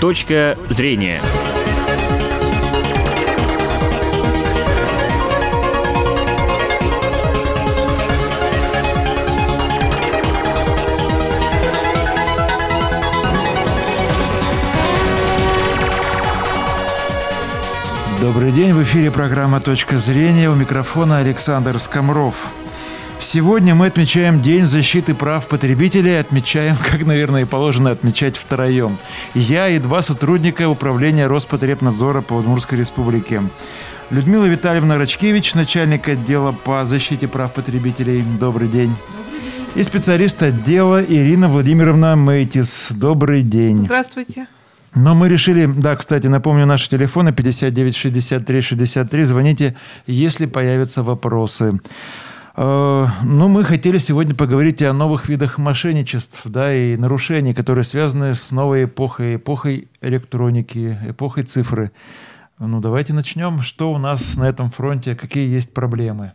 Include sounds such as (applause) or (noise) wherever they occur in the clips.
Точка зрения. Добрый день, в эфире программа «Точка зрения». У микрофона Александр Скомров. Сегодня мы отмечаем День защиты прав потребителей. Отмечаем, (laughs) как, наверное, и положено отмечать втроем. Я и два сотрудника Управления Роспотребнадзора по Удмуртской Республике. Людмила Витальевна Рачкевич, начальник отдела по защите прав потребителей. Добрый день. И специалист отдела Ирина Владимировна Мейтис. Добрый день. Здравствуйте. Но мы решили, да, кстати, напомню, наши телефоны 59 63 63. Звоните, если появятся вопросы. Э, ну, мы хотели сегодня поговорить о новых видах мошенничеств, да, и нарушений, которые связаны с новой эпохой, эпохой электроники, эпохой цифры. Ну, давайте начнем. Что у нас на этом фронте, какие есть проблемы?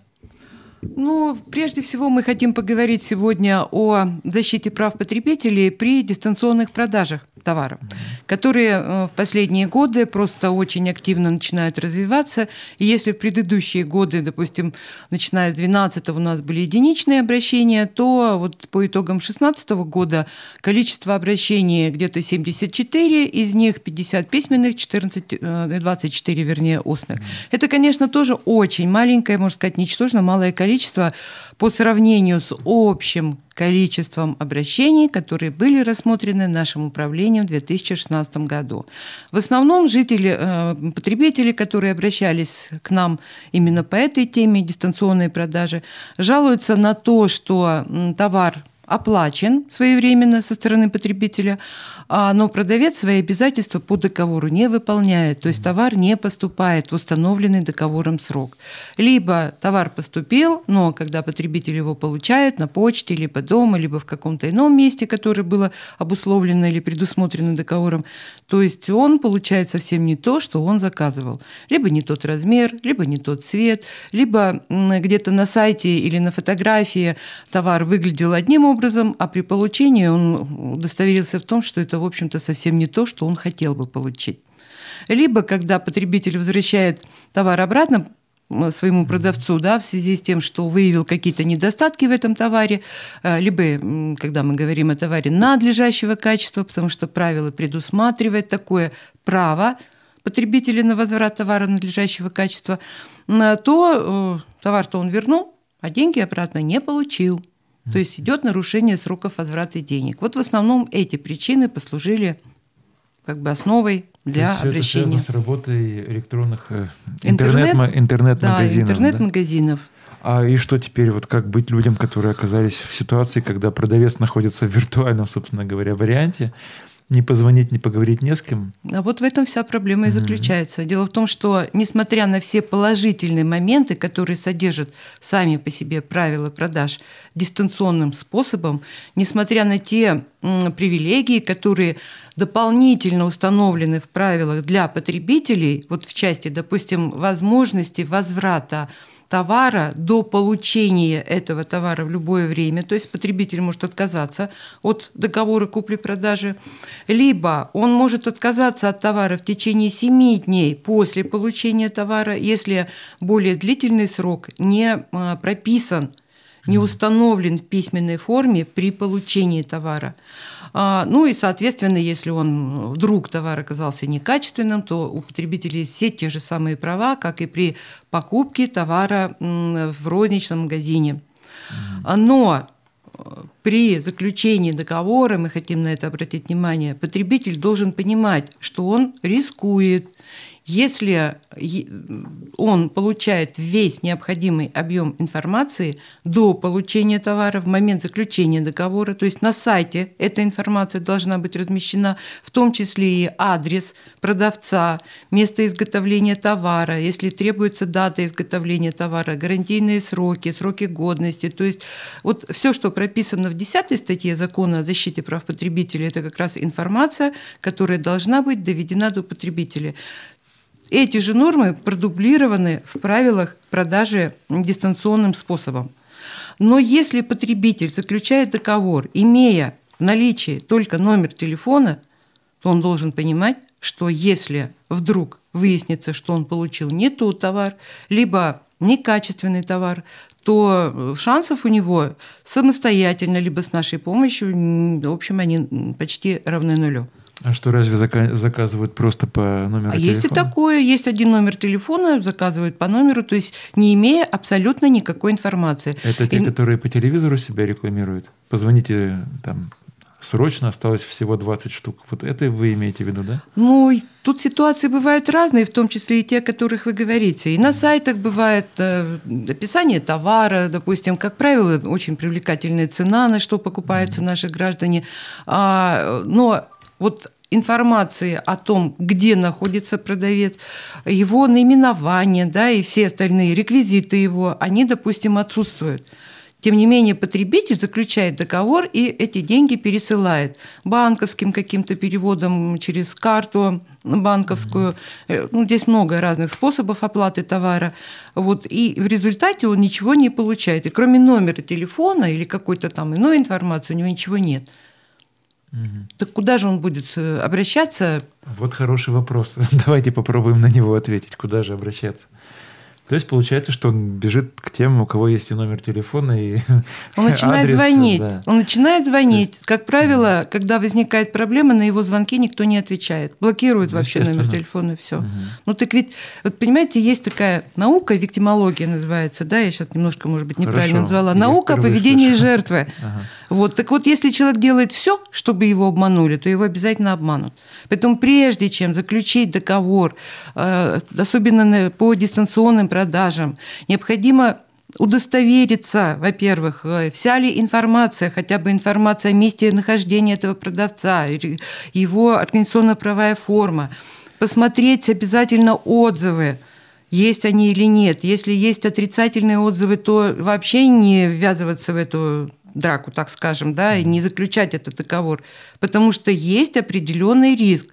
Ну, прежде всего мы хотим поговорить сегодня о защите прав потребителей при дистанционных продажах товаров, которые э, в последние годы просто очень активно начинают развиваться. И если в предыдущие годы, допустим, начиная с 2012 у нас были единичные обращения, то вот по итогам 2016 года количество обращений где-то 74, из них 50 письменных, 14, 24, э, вернее, устных. Это, конечно, тоже очень маленькое, можно сказать, ничтожно малое количество по сравнению с общим количеством обращений, которые были рассмотрены нашим управлением в 2016 году. В основном жители, э, потребители, которые обращались к нам именно по этой теме дистанционной продажи, жалуются на то, что товар оплачен своевременно со стороны потребителя, а, но продавец свои обязательства по договору не выполняет, то есть товар не поступает в установленный договором срок. Либо товар поступил, но когда потребитель его получает на почте, либо дома, либо в каком-то ином месте, которое было обусловлено или предусмотрено договором, то есть он получает совсем не то, что он заказывал. Либо не тот размер, либо не тот цвет, либо где-то на сайте или на фотографии товар выглядел одним образом, а при получении он удостоверился в том, что это, в общем-то, совсем не то, что он хотел бы получить. Либо, когда потребитель возвращает товар обратно, своему продавцу, да, в связи с тем, что выявил какие-то недостатки в этом товаре, э, либо, когда мы говорим о товаре надлежащего качества, потому что правило предусматривает такое право потребителя на возврат товара надлежащего качества, то э, товар-то он вернул, а деньги обратно не получил. То есть идет нарушение сроков возврата денег. Вот в основном эти причины послужили как бы основой для То есть обращения. Это с работой электронных э, интернет, интернет-магазинов. Да, интернет-магазинов. Да? А и что теперь, вот как быть людям, которые оказались в ситуации, когда продавец находится в виртуальном, собственно говоря, варианте, не позвонить, не поговорить не с кем. А вот в этом вся проблема и заключается. Mm-hmm. Дело в том, что несмотря на все положительные моменты, которые содержат сами по себе правила продаж дистанционным способом, несмотря на те привилегии, которые дополнительно установлены в правилах для потребителей, вот в части, допустим, возможности возврата товара до получения этого товара в любое время, то есть потребитель может отказаться от договора купли-продажи, либо он может отказаться от товара в течение 7 дней после получения товара, если более длительный срок не а, прописан не установлен в письменной форме при получении товара. А, ну и, соответственно, если он вдруг товар оказался некачественным, то у потребителей все те же самые права, как и при покупке товара в розничном магазине. Но э, при заключении договора, мы хотим на это обратить внимание, потребитель должен понимать, что он рискует если он получает весь необходимый объем информации до получения товара в момент заключения договора, то есть на сайте эта информация должна быть размещена, в том числе и адрес продавца, место изготовления товара, если требуется дата изготовления товара, гарантийные сроки, сроки годности. То есть вот все, что прописано в 10 статье закона о защите прав потребителей, это как раз информация, которая должна быть доведена до потребителя. Эти же нормы продублированы в правилах продажи дистанционным способом. Но если потребитель заключает договор, имея в наличии только номер телефона, то он должен понимать, что если вдруг выяснится, что он получил не тот товар, либо некачественный товар, то э, шансов у него самостоятельно, либо с нашей помощью, в общем, они почти равны нулю. А что, разве заказывают просто по номеру а телефона? есть и такое. Есть один номер телефона, заказывают по номеру, то есть не имея абсолютно никакой информации. Это те, и... которые по телевизору себя рекламируют? Позвоните там срочно осталось всего 20 штук. Вот это вы имеете в виду, да? Ну, тут ситуации бывают разные, в том числе и те, о которых вы говорите. И на сайтах бывает э, описание товара, допустим, как правило, очень привлекательная цена, на что покупаются mm-hmm. наши граждане. А, но вот информации о том, где находится продавец, его наименование, да, и все остальные реквизиты его, они, допустим, отсутствуют. Тем не менее, потребитель заключает договор и эти деньги пересылает банковским каким-то переводом через карту банковскую. Mm-hmm. Ну, здесь много разных способов оплаты товара. Вот, и в результате он ничего не получает. И кроме номера телефона или какой-то там иной информации у него ничего нет. Угу. Так куда же он будет э, обращаться? Вот хороший вопрос. (laughs) Давайте попробуем на него ответить. Куда же обращаться? То есть получается, что он бежит к тем, у кого есть и номер телефона, и (laughs) Он начинает адрес, звонить. Да. Он начинает звонить. есть... Как правило, когда возникает проблема, на его звонки никто не отвечает. Блокируют вообще номер телефона и все. Угу. Ну так ведь, вот понимаете, есть такая наука, виктимология называется, да, я сейчас немножко, может быть, неправильно Хорошо. назвала. Наука о поведении слышу. жертвы. (laughs) Ага. Вот, так вот, если человек делает все, чтобы его обманули, то его обязательно обманут. Поэтому прежде чем заключить договор, э, особенно по дистанционным продажам. Необходимо удостовериться, во-первых, э, вся ли информация, хотя бы информация о месте нахождения этого продавца, его организационно-правая форма, посмотреть обязательно отзывы, есть они или нет. Если есть отрицательные отзывы, то вообще не ввязываться в эту драку, так скажем, да, и не заключать этот договор, потому что есть определенный риск,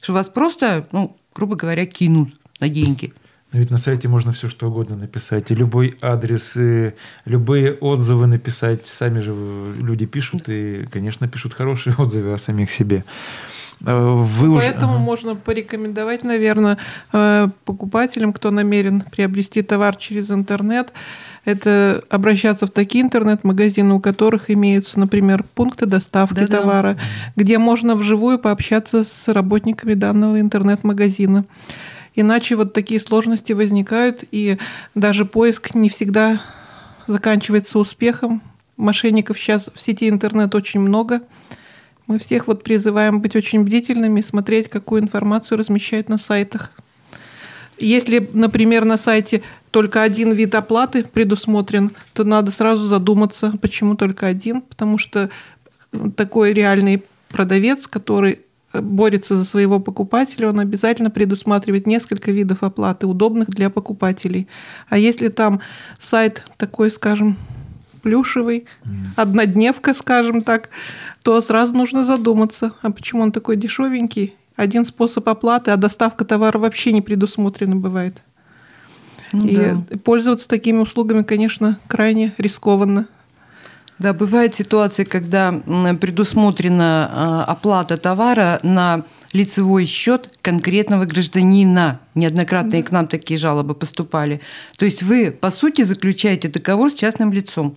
что вас просто, ну, грубо говоря, кинут на деньги. Но ведь на сайте можно все что угодно написать. И любой адрес, и любые отзывы написать. Сами же люди пишут, и, конечно, пишут хорошие отзывы о самих себе. А вы Поэтому уже... можно порекомендовать, наверное, э, покупателям, кто намерен приобрести товар через интернет, это обращаться в такие интернет-магазины, у которых имеются, например, пункты доставки Да-да. товара, где можно вживую пообщаться с работниками данного интернет-магазина. Иначе вот такие сложности возникают, и даже поиск не всегда заканчивается успехом. Мошенников сейчас в сети интернет очень много. Мы всех вот призываем быть очень бдительными, смотреть, какую информацию размещают на сайтах. Если, например, на сайте только один вид оплаты предусмотрен, то надо сразу задуматься, почему только один, потому что такой реальный продавец, который борется за своего покупателя, он обязательно предусматривает несколько видов оплаты, удобных для покупателей. А если там сайт такой, скажем, плюшевый, однодневка, скажем так, то сразу нужно задуматься, а почему он такой дешевенький? Один способ оплаты, а доставка товара вообще не предусмотрена бывает. Ну, И да. пользоваться такими услугами, конечно, крайне рискованно. Да, бывают ситуации, когда предусмотрена а, оплата товара на лицевой счет конкретного гражданина. Неоднократно и к нам такие жалобы поступали. То есть вы, по сути, заключаете договор с частным лицом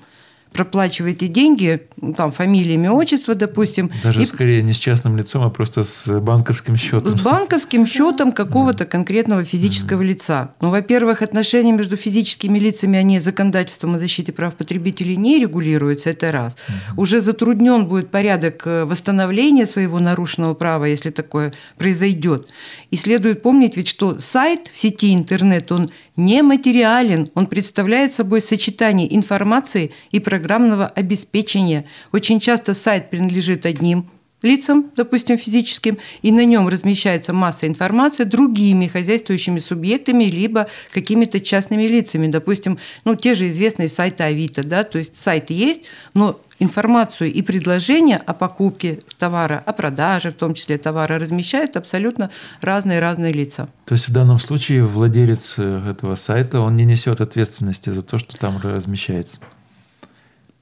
проплачиваете деньги, ну, там, фамилия, имя, отчество, допустим. Даже и... скорее не с частным лицом, а просто с банковским счетом. С банковским счетом какого-то конкретного физического лица. Ну, во-первых, отношения между физическими лицами, они законодательством о защите прав потребителей не регулируются, это раз. Уже затруднен будет порядок э, восстановления своего нарушенного права, если такое произойдет. И следует помнить ведь, что сайт в сети интернет, он нематериален, он представляет собой сочетание информации и программного обеспечения. Очень часто сайт принадлежит одним лицам, допустим, физическим, и на нем размещается масса информации другими хозяйствующими субъектами, либо какими-то частными лицами. Допустим, ну, те же известные сайты Авито, да, то есть сайт есть, но информацию и предложения о покупке товара, о продаже, в том числе товара, размещают абсолютно разные-разные лица. То есть в данном случае владелец э, этого сайта, он не несет ответственности за то, что там размещается?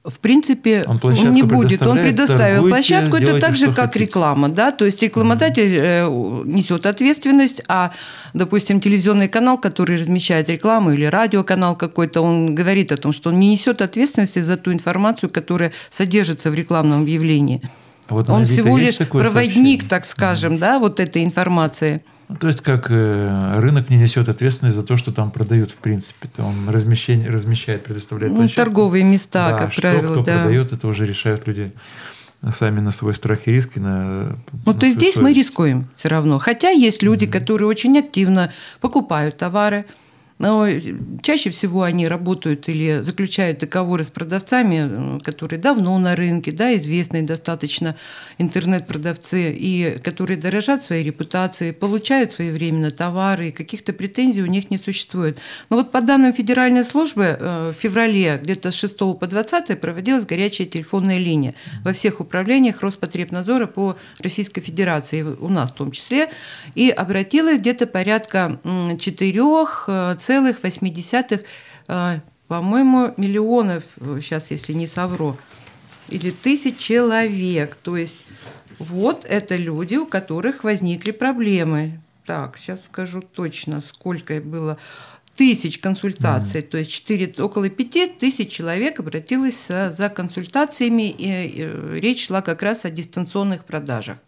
В принципе, он, он не будет. Он предоставил площадку. Это так же, как хотите. реклама. Да? То есть рекламодатель mm-hmm. несет ответственность, а, допустим, телевизионный канал, который размещает рекламу, или радиоканал какой-то, он говорит о том, что он не несет ответственности за ту информацию, которая содержится в рекламном объявлении. А вот он всего лишь проводник, сообщение? так скажем, mm-hmm. да, вот этой информации. Ну, то есть, как э, рынок не несет ответственность за то, что там продают, в принципе. То он размещение, размещает, предоставляет ну, Торговые места, да, как что, правило, кто да. продает, это уже решают люди сами на свой страх и риски. На, ну, на то есть здесь совесть. мы рискуем все равно. Хотя есть люди, mm-hmm. которые очень активно покупают товары, но чаще всего они работают или заключают договоры с продавцами, э, которые давно на рынке, да, известные достаточно интернет-продавцы, и которые дорожат своей репутацией, получают своевременно товары, и каких-то претензий у них не существует. Но вот по данным Федеральной службы, э, в феврале где-то с 6 по 20 проводилась горячая телефонная линия во всех управлениях Роспотребнадзора по Российской Федерации, у нас в том числе, и обратилось где-то порядка 4 целых 2,8, а, по-моему, миллионов, сейчас, если не совру, или тысяч человек. То есть вот это люди, у которых возникли проблемы. Так, сейчас скажу точно, сколько было тысяч консультаций, mm-hmm. то есть 4, около пяти тысяч человек обратилось э, за консультациями, и э, речь шла как раз о дистанционных продажах.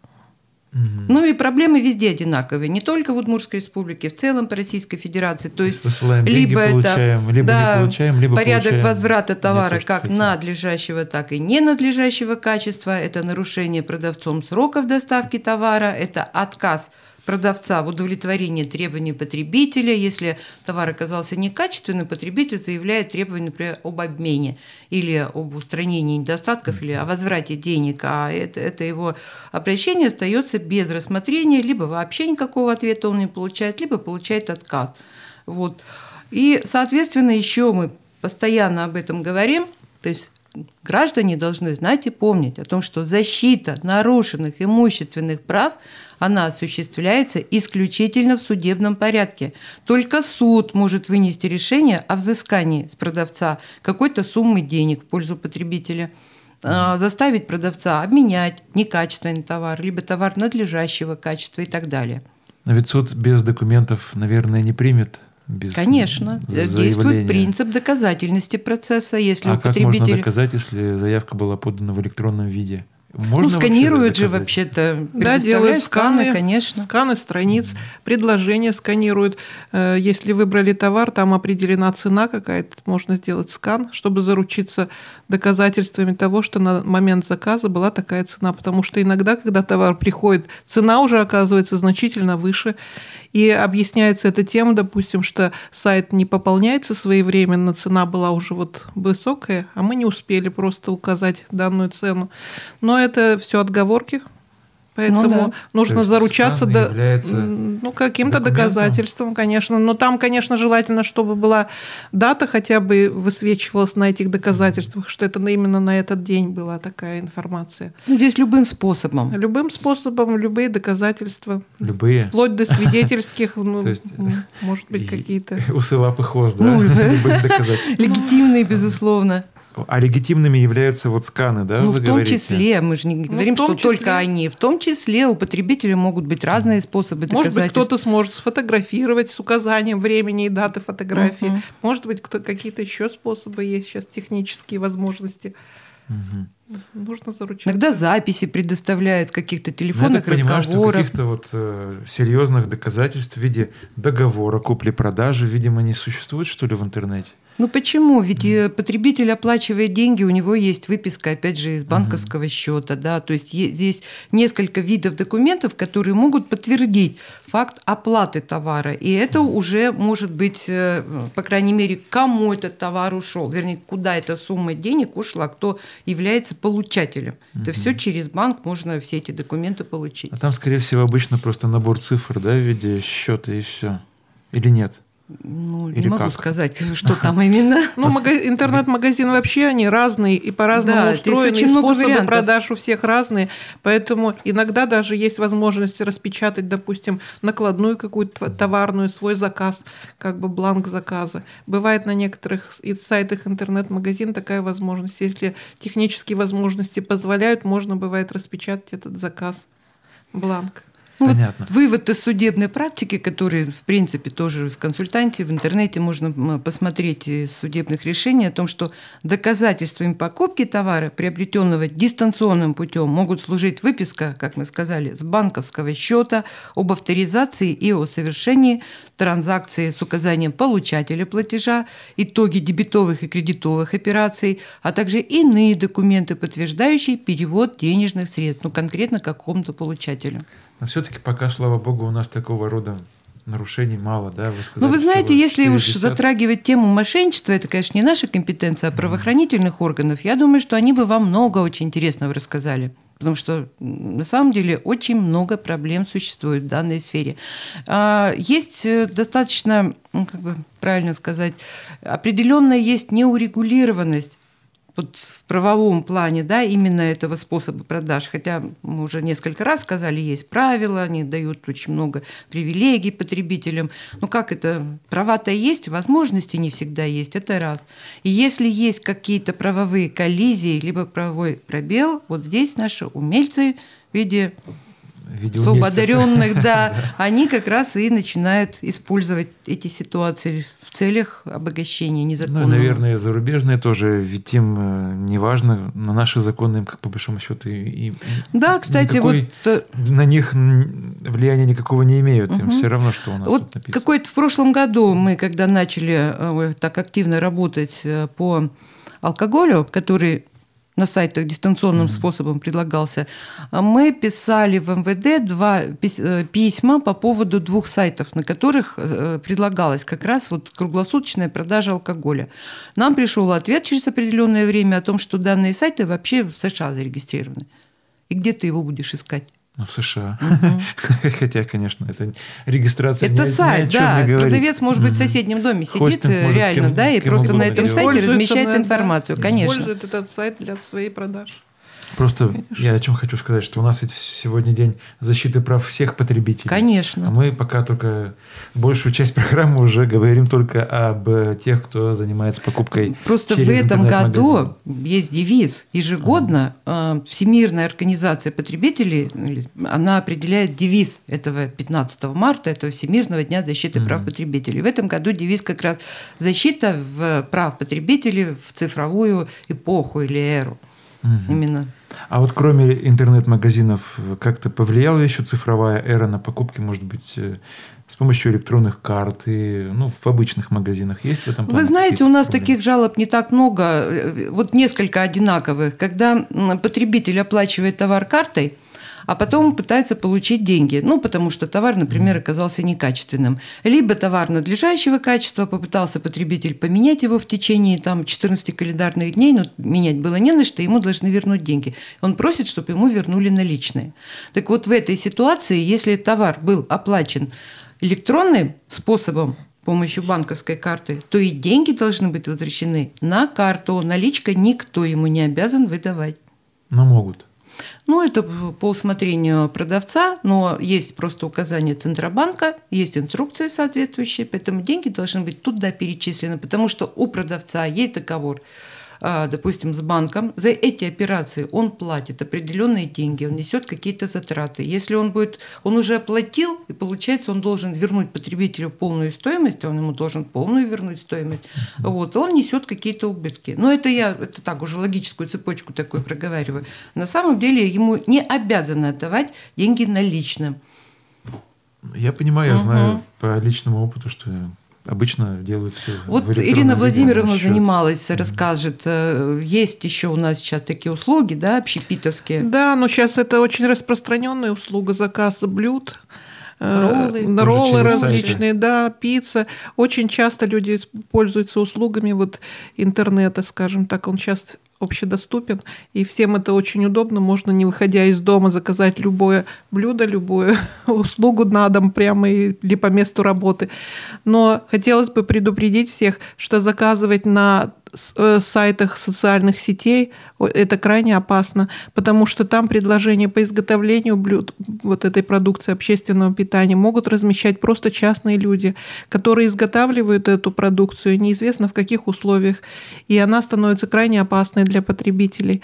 Ну и проблемы везде одинаковые, не только в Удмуртской республике, в целом по Российской Федерации. То есть Высылаем либо деньги, это получаем, либо да, не получаем, либо порядок получаем возврата товара то, как хотим. надлежащего, так и ненадлежащего качества, это нарушение продавцом сроков доставки товара, это отказ продавца в удовлетворении требований потребителя. Если товар оказался некачественным, потребитель заявляет требования, например, об обмене или об устранении недостатков или о возврате денег, а это, это его обращение остается без рассмотрения, либо вообще никакого ответа он не получает, либо получает отказ. Вот. И, соответственно, еще мы постоянно об этом говорим, то есть граждане должны знать и помнить о том, что защита нарушенных имущественных прав она осуществляется исключительно в судебном порядке. Только суд может вынести решение о взыскании с продавца какой-то суммы денег в пользу потребителя а, заставить продавца обменять некачественный товар, либо товар надлежащего качества и так далее. Но ведь суд без документов, наверное, не примет без Конечно, заявления. действует принцип доказательности процесса, если а у потребителя. Как можно доказать, если заявка была подана в электронном виде? Можно ну, сканируют же вообще-то. Да, делают сканы, конечно. Сканы страниц, предложения сканируют. Э, если выбрали товар, там определена цена какая-то, можно сделать скан, чтобы заручиться доказательствами того, что на момент заказа была такая цена. Потому что иногда, когда товар приходит, цена уже оказывается значительно выше. И объясняется это тем, допустим, что сайт не пополняется своевременно, цена была уже вот высокая, а мы не успели просто указать данную цену. Но это все отговорки, Поэтому ну, да. нужно заручаться до, ну, каким-то доказательством, конечно. Но там, конечно, желательно, чтобы была дата хотя бы высвечивалась на этих доказательствах, что это именно на этот день была такая информация. Ну, здесь любым способом. Любым способом, любые доказательства. Любые. Вплоть до свидетельских, (laughs) ну, может быть, какие-то. (laughs) Усы, лапы, хвост, да? Ну, Легитимные, безусловно. А легитимными являются вот сканы, да? Ну, в том говорите? числе, мы же не ну, говорим, ну, что числе. только они. В том числе у потребителя могут быть разные способы доказательств. Может быть, кто-то сможет сфотографировать с указанием времени и даты фотографии. Угу. Может быть, какие-то еще способы есть сейчас технические возможности. Угу. Нужно заручиться. Иногда записи предоставляют каких-то телефонных ну, Я так разговоров. Понимаю, что каких-то вот э, серьезных доказательств в виде договора купли-продажи, видимо, не существует, что ли, в интернете? Ну почему? Ведь mm. потребитель оплачивает деньги, у него есть выписка, опять же, из банковского mm. счета, да, то есть есть несколько видов документов, которые могут подтвердить факт оплаты товара, и это mm. уже может быть, э, по крайней мере, кому этот товар ушел, вернее, куда эта сумма денег ушла, кто является получателем. Mm-hmm. Это все через банк можно все эти документы получить. А там, скорее всего, обычно просто набор цифр, да, в виде счета и все. Или нет? Ну, Или не могу как? сказать, (laughs) что там именно. (laughs) Ну, интернет-магазин вообще они разные и по-разному да, устроены, и способы продаж у всех разные, поэтому иногда даже есть возможность распечатать, допустим, накладную какую-то товарную, свой заказ, как бы бланк заказа. Бывает на некоторых сайтах интернет-магазин такая возможность. Если технические возможности позволяют, можно бывает распечатать этот заказ, бланк. Ну, Понятно. Вот вывод из судебной практики, который, в принципе, тоже в консультанте, в интернете можно посмотреть из судебных решений о том, что доказательствами покупки товара, приобретенного дистанционным путем, могут служить выписка, как мы сказали, с банковского счета об авторизации и о совершении транзакции с указанием получателя платежа, итоги дебетовых и кредитовых операций, а также иные документы, подтверждающие перевод денежных средств, ну, конкретно какому-то получателю. Но все-таки пока, слава богу, у нас такого рода нарушений мало, да? Вы сказали, ну, вы знаете, если 40. уж затрагивать тему мошенничества, это, конечно, не наша компетенция, а правоохранительных органов, я думаю, что они бы вам много очень интересного рассказали. Потому что на самом деле очень много проблем существует в данной сфере. А, есть э, достаточно, как бы правильно сказать, определенная есть неурегулированность вот в правовом плане, да, именно этого способа продаж. Хотя мы уже несколько раз сказали, есть правила, они дают очень много привилегий потребителям. Но как это? Права-то есть, возможности не всегда есть, это раз. И если есть какие-то правовые коллизии, либо правовой пробел, вот здесь наши умельцы в виде особо одаренных, (laughs) да, они как раз и начинают использовать эти ситуации в целях обогащения незаконного. Ну, наверное, зарубежные тоже, ведь им э, не важно, на наши законы им, как по большому счету, и, и да, кстати, вот э, на них влияния никакого не имеют, угу. им все равно, что у нас вот какой-то в прошлом году мы, когда начали э, так активно работать по алкоголю, который на сайтах дистанционным mm-hmm. способом предлагался, мы писали в МВД два э, письма по поводу двух сайтов, на которых э, предлагалась как раз вот круглосуточная продажа алкоголя. Нам пришел ответ через определенное время о том, что данные сайты вообще в США зарегистрированы. И где ты его будешь искать? Ну, в США. Угу. (laughs) Хотя, конечно, это регистрация. Это не, сайт, ни да. Продавец может быть в соседнем доме сидит Хостинг реально, кем, да, и просто на этом сайте размещает информацию, конечно. Использует этот сайт для своей продажи. Просто Конечно. я о чем хочу сказать, что у нас ведь сегодня день защиты прав всех потребителей. Конечно. А мы пока только большую часть программы уже говорим только об э, тех, кто занимается покупкой. Просто через в этом году есть девиз. Ежегодно э, Всемирная организация потребителей, она определяет девиз этого 15 марта, этого Всемирного дня защиты mm-hmm. прав потребителей. В этом году девиз как раз защита в прав потребителей в цифровую эпоху или эру. Угу. Именно. А вот кроме интернет-магазинов, как-то повлияла еще цифровая эра на покупки, может быть, э, с помощью электронных карт и ну, в обычных магазинах есть в этом плане? Вы знаете, у нас проблемы? таких жалоб не так много, э, вот несколько одинаковых. Когда потребитель оплачивает товар картой, а потом пытается получить деньги. Ну, потому что товар, например, оказался некачественным. Либо товар надлежащего качества, попытался потребитель поменять его в течение там, 14 календарных дней, но менять было не на что, ему должны вернуть деньги. Он просит, чтобы ему вернули наличные. Так вот, в этой ситуации, если товар был оплачен электронным способом, помощью банковской карты, то и деньги должны быть возвращены на карту. Наличка никто ему не обязан выдавать. Но могут. Ну, это по усмотрению продавца, но есть просто указание Центробанка, есть инструкции соответствующие, поэтому деньги должны быть туда перечислены, потому что у продавца есть договор допустим, с банком, за эти операции он платит определенные деньги, он несет какие-то затраты. Если он будет, он уже оплатил, и получается, он должен вернуть потребителю полную стоимость, он ему должен полную вернуть стоимость, вот, он несет какие-то убытки. Но это я, это так, уже логическую цепочку такую проговариваю. На самом деле ему не обязаны отдавать деньги наличным. Я понимаю, я угу. знаю по личному опыту, что Обычно делают все. Вот Ирина Владимировна счет. занималась, расскажет. Э, есть еще у нас сейчас такие услуги, да, общепитовские. Да, но сейчас это очень распространенная услуга заказа блюд. Э, роллы, роллы различные, сайты. да, пицца. Очень часто люди пользуются услугами вот интернета, скажем так. Он сейчас общедоступен, и всем это очень удобно. Можно, не выходя из дома, заказать любое блюдо, любую (laughs) услугу на дом прямо или по месту работы. Но хотелось бы предупредить всех, что заказывать на сайтах социальных сетей это крайне опасно, потому что там предложения по изготовлению блюд вот этой продукции общественного питания могут размещать просто частные люди, которые изготавливают эту продукцию неизвестно в каких условиях, и она становится крайне опасной для потребителей.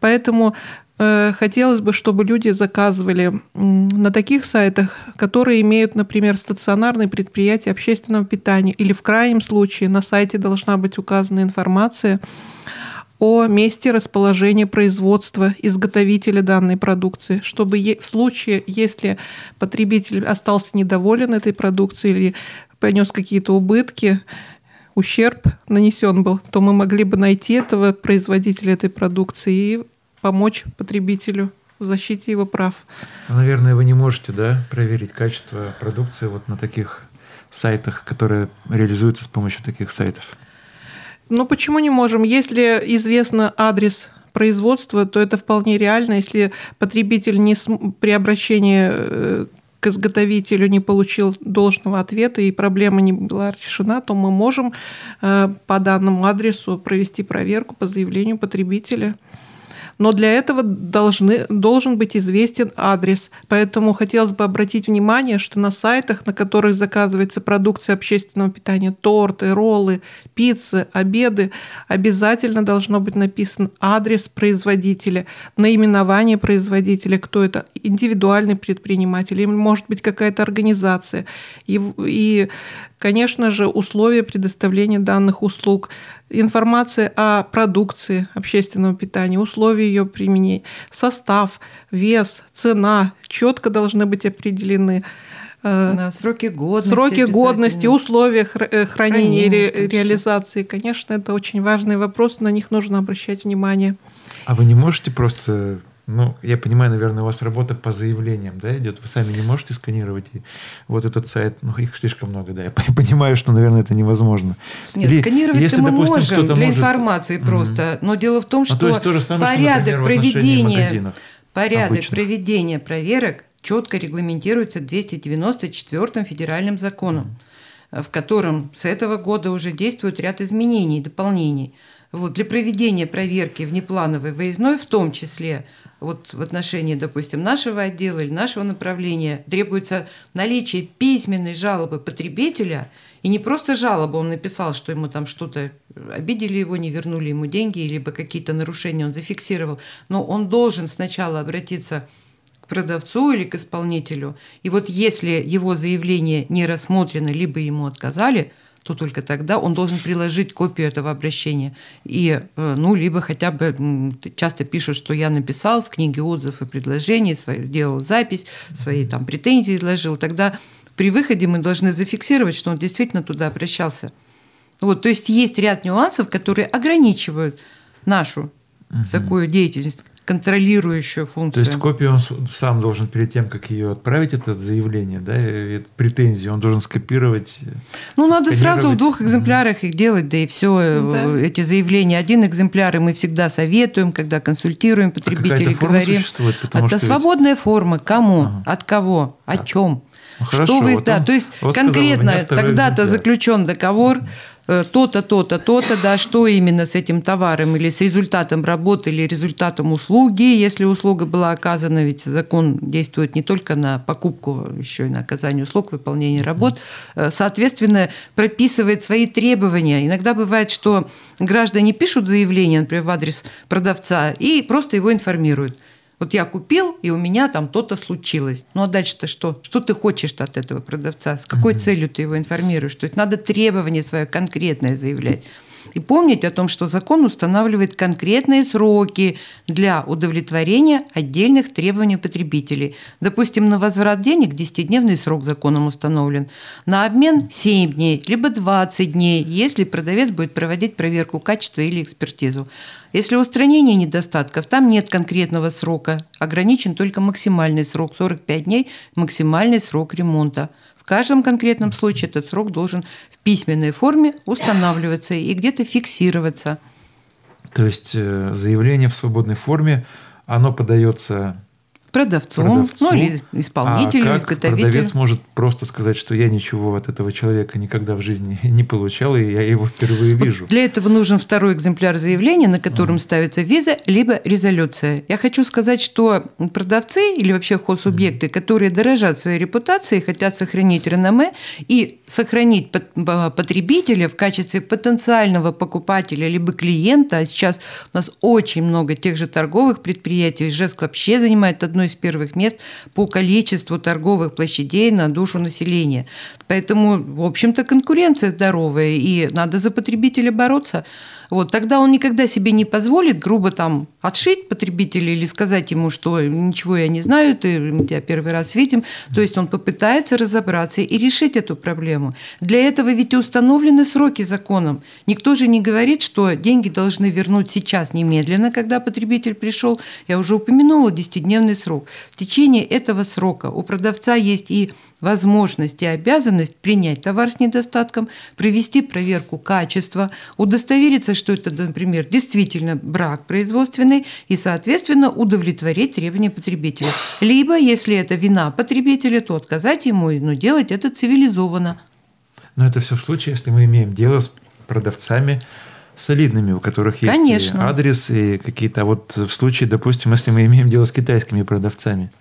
Поэтому Э, хотелось бы, чтобы люди заказывали на таких сайтах, которые имеют, например, стационарные предприятия общественного питания, или в крайнем случае на сайте должна быть указана информация о месте расположения производства изготовителя данной продукции, чтобы в случае, если потребитель остался недоволен этой продукцией или понес какие-то убытки, ущерб нанесен был, то мы могли бы найти этого производителя этой продукции и помочь потребителю в защите его прав. Наверное, вы не можете да, проверить качество продукции вот на таких сайтах, которые реализуются с помощью таких сайтов. Ну почему не можем? Если известно адрес производства, то это вполне реально. Если потребитель не см... при обращении э, к изготовителю не получил должного ответа и проблема не была решена, то мы можем э, по данному адресу провести проверку по заявлению потребителя но для этого должны, должен быть известен адрес. Поэтому хотелось бы обратить внимание, что на сайтах, на которых заказывается продукция общественного питания, торты, роллы, пиццы, обеды, обязательно должно быть написан адрес производителя, наименование производителя, кто это, индивидуальный предприниматель, или может быть какая-то организация. И, и конечно же, условия предоставления данных услуг, информация о продукции общественного питания, условия ее применения, состав, вес, цена четко должны быть определены. Э, да, сроки годности. Сроки годности, условия э, хранения и ре, реализации. Конечно, это очень важный вопрос, на них нужно обращать внимание. А вы не можете просто ну, я понимаю, наверное, у вас работа по заявлениям, да, идет. Вы сами не можете сканировать и вот этот сайт. Ну, их слишком много, да. Я (laughs) понимаю, что, наверное, это невозможно. Нет, Или, сканировать если, мы допустим, можем для может... информации просто. Mm-hmm. Но дело в том, что, ну, то то самое, порядок что, например, проведения порядок обычных. проведения проверок четко регламентируется 294 федеральным законом, mm-hmm. в котором с этого года уже действует ряд изменений и дополнений. Вот, для проведения проверки внеплановой выездной в том числе вот в отношении, допустим, нашего отдела или нашего направления требуется наличие письменной жалобы потребителя, и не просто жалоба, он написал, что ему там что-то обидели его, не вернули ему деньги, либо какие-то нарушения он зафиксировал, но он должен сначала обратиться к продавцу или к исполнителю. И вот если его заявление не рассмотрено, либо ему отказали – то только тогда он должен приложить копию этого обращения. И, э, ну, либо хотя бы часто пишут, что я написал в книге отзывов и предложений, сделал запись, свои там претензии изложил. Тогда при выходе мы должны зафиксировать, что он действительно туда обращался. Вот, то есть есть ряд нюансов, которые ограничивают нашу угу. такую деятельность контролирующую функцию. То есть копию он сам должен перед тем, как ее отправить, это заявление, да, эту претензию, он должен скопировать. Ну, надо сразу в двух экземплярах их делать, да и все э, да. эти заявления. Один экземпляр, и мы всегда советуем, когда консультируем потребителей, а говорим. Это ведь... свободная форма. Кому? Ага. От кого? О чем? Ну, хорошо, что вы, вот да, он, то есть вот конкретно тогда-то заключен договор, Э, то-то, то-то, то-то, да, что именно с этим товаром или с результатом работы или результатом услуги, если услуга была оказана, ведь закон действует не только на покупку, еще и на оказание услуг, выполнение работ, э, соответственно, прописывает свои требования. Иногда бывает, что граждане пишут заявление, например, в адрес продавца и просто его информируют. Вот я купил, и у меня там то-то случилось. Ну а дальше-то что? Что ты хочешь от этого продавца? С какой угу. целью ты его информируешь? То есть надо требование свое конкретное заявлять. И помнить о том, что закон устанавливает конкретные сроки для удовлетворения отдельных требований потребителей. Допустим, на возврат денег 10-дневный срок законом установлен, на обмен 7 дней, либо 20 дней, если продавец будет проводить проверку качества или экспертизу. Если устранение недостатков, там нет конкретного срока, ограничен только максимальный срок 45 дней, максимальный срок ремонта каждом конкретном случае этот срок должен в письменной форме устанавливаться и где-то фиксироваться. То есть э, заявление в свободной форме, оно подается продавцу, продавцу, ну или исполнителю, а как изготовителю. Продавец может просто сказать, что я ничего от этого человека никогда в жизни (laughs) не получал, и я его впервые вижу. Вот для этого нужен второй экземпляр заявления, на котором mm. ставится виза либо резолюция. Я хочу сказать, что продавцы или вообще хозсубъекты, mm. которые дорожат своей репутацией, хотят сохранить реноме и сохранить потребителя в качестве потенциального покупателя либо клиента, а сейчас у нас очень много тех же торговых предприятий, Ижевск вообще занимает одно из первых мест по количеству торговых площадей на душу населения. Поэтому, в общем-то, конкуренция здоровая, и надо за потребителя бороться. Вот, тогда он никогда себе не позволит грубо там отшить потребителя или сказать ему, что ничего я не знаю, ты, мы тебя первый раз видим. То есть он попытается разобраться и решить эту проблему. Для этого ведь установлены сроки законом. Никто же не говорит, что деньги должны вернуть сейчас немедленно, когда потребитель пришел. Я уже упомянула 10-дневный срок. В течение этого срока у продавца есть и возможность и обязанность принять товар с недостатком, провести проверку качества, удостовериться, что это, например, действительно брак производственный и, соответственно, удовлетворить требования потребителя. Либо, если это вина потребителя, то отказать ему, но делать это цивилизованно. Но это все в случае, если мы имеем дело с продавцами, солидными, у которых есть Конечно. адрес и какие-то... Вот в случае, допустим, если мы имеем дело с китайскими продавцами –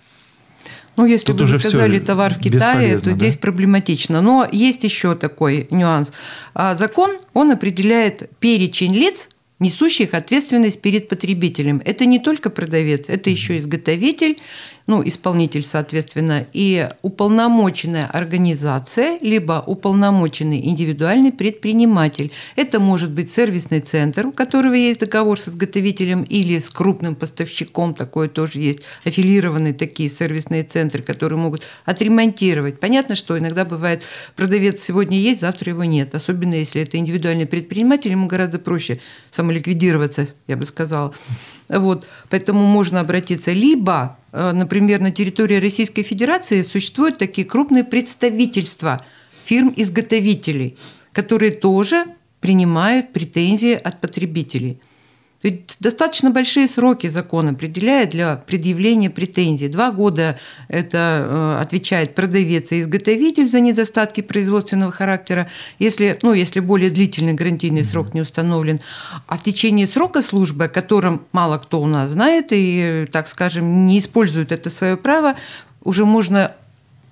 ну, если Тут вы заказали товар в Китае, то да? здесь проблематично. Но есть еще такой нюанс. А, закон, он определяет перечень лиц, несущих ответственность перед потребителем. Это не только продавец, это еще изготовитель ну, исполнитель, соответственно, и уполномоченная организация, либо уполномоченный индивидуальный предприниматель. Это может быть сервисный центр, у которого есть договор с изготовителем или с крупным поставщиком, такое тоже есть, аффилированные такие сервисные центры, которые могут отремонтировать. Понятно, что иногда бывает, продавец сегодня есть, завтра его нет, особенно если это индивидуальный предприниматель, ему гораздо проще самоликвидироваться, я бы сказала. Вот, поэтому можно обратиться либо, например, на территории Российской Федерации существуют такие крупные представительства фирм-изготовителей, которые тоже принимают претензии от потребителей. Ведь достаточно большие сроки закон определяет для предъявления претензий. Два года это э, отвечает продавец и изготовитель за недостатки производственного характера, если, ну, если более длительный гарантийный срок не установлен. А в течение срока службы, о котором мало кто у нас знает и, так скажем, не использует это свое право, уже можно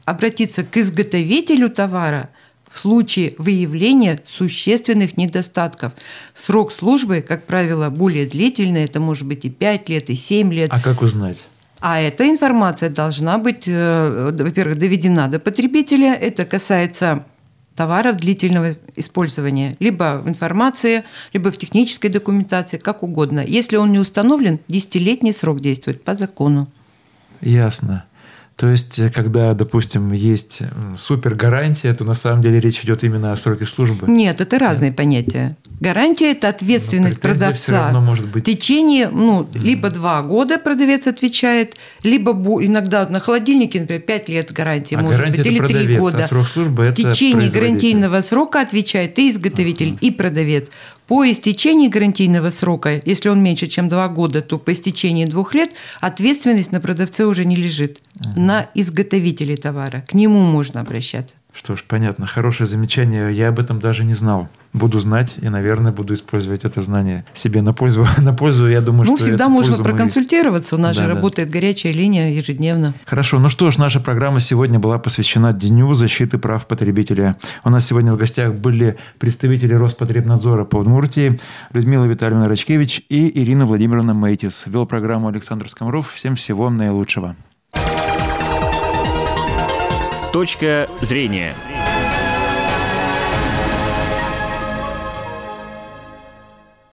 обратиться к изготовителю товара – в случае выявления существенных недостатков. Срок службы, как правило, более длительный, это может быть и 5 лет, и 7 лет. А как узнать? А эта информация должна быть, э, во-первых, доведена до потребителя. Это касается товаров длительного использования, либо в информации, либо в технической документации, как угодно. Если он не установлен, десятилетний срок действует по закону. Ясно. То есть, э, когда, допустим, есть супер гарантия, то на самом деле речь идет именно о сроке службы. Нет, это разные да. понятия. Гарантия – это ответственность Но продавца. может быть... В течение, ну, mm-hmm. либо два года продавец отвечает, либо иногда на холодильнике, например, пять лет гарантии а может гарантия быть, или три года. А срок службы – В течение гарантийного срока отвечает и изготовитель, mm-hmm. и продавец. По истечении гарантийного срока, если он меньше, чем два года, то по истечении двух лет ответственность на продавце уже не лежит, угу. на изготовителе товара. К нему можно обращаться. Что ж, понятно. Хорошее замечание. Я об этом даже не знал. Буду знать и, наверное, буду использовать это знание себе на пользу. (laughs) на пользу, я думаю, ну, что всегда можно проконсультироваться. У нас да, же да. работает горячая линия ежедневно. Хорошо. Ну что ж, наша программа сегодня была посвящена Дню защиты прав потребителя. У нас сегодня в гостях были представители Роспотребнадзора по Удмуртии Людмила Витальевна Рачкевич и Ирина Владимировна Мейтис. Вел программу Александр Скомров. Всем всего наилучшего. Точка зрения.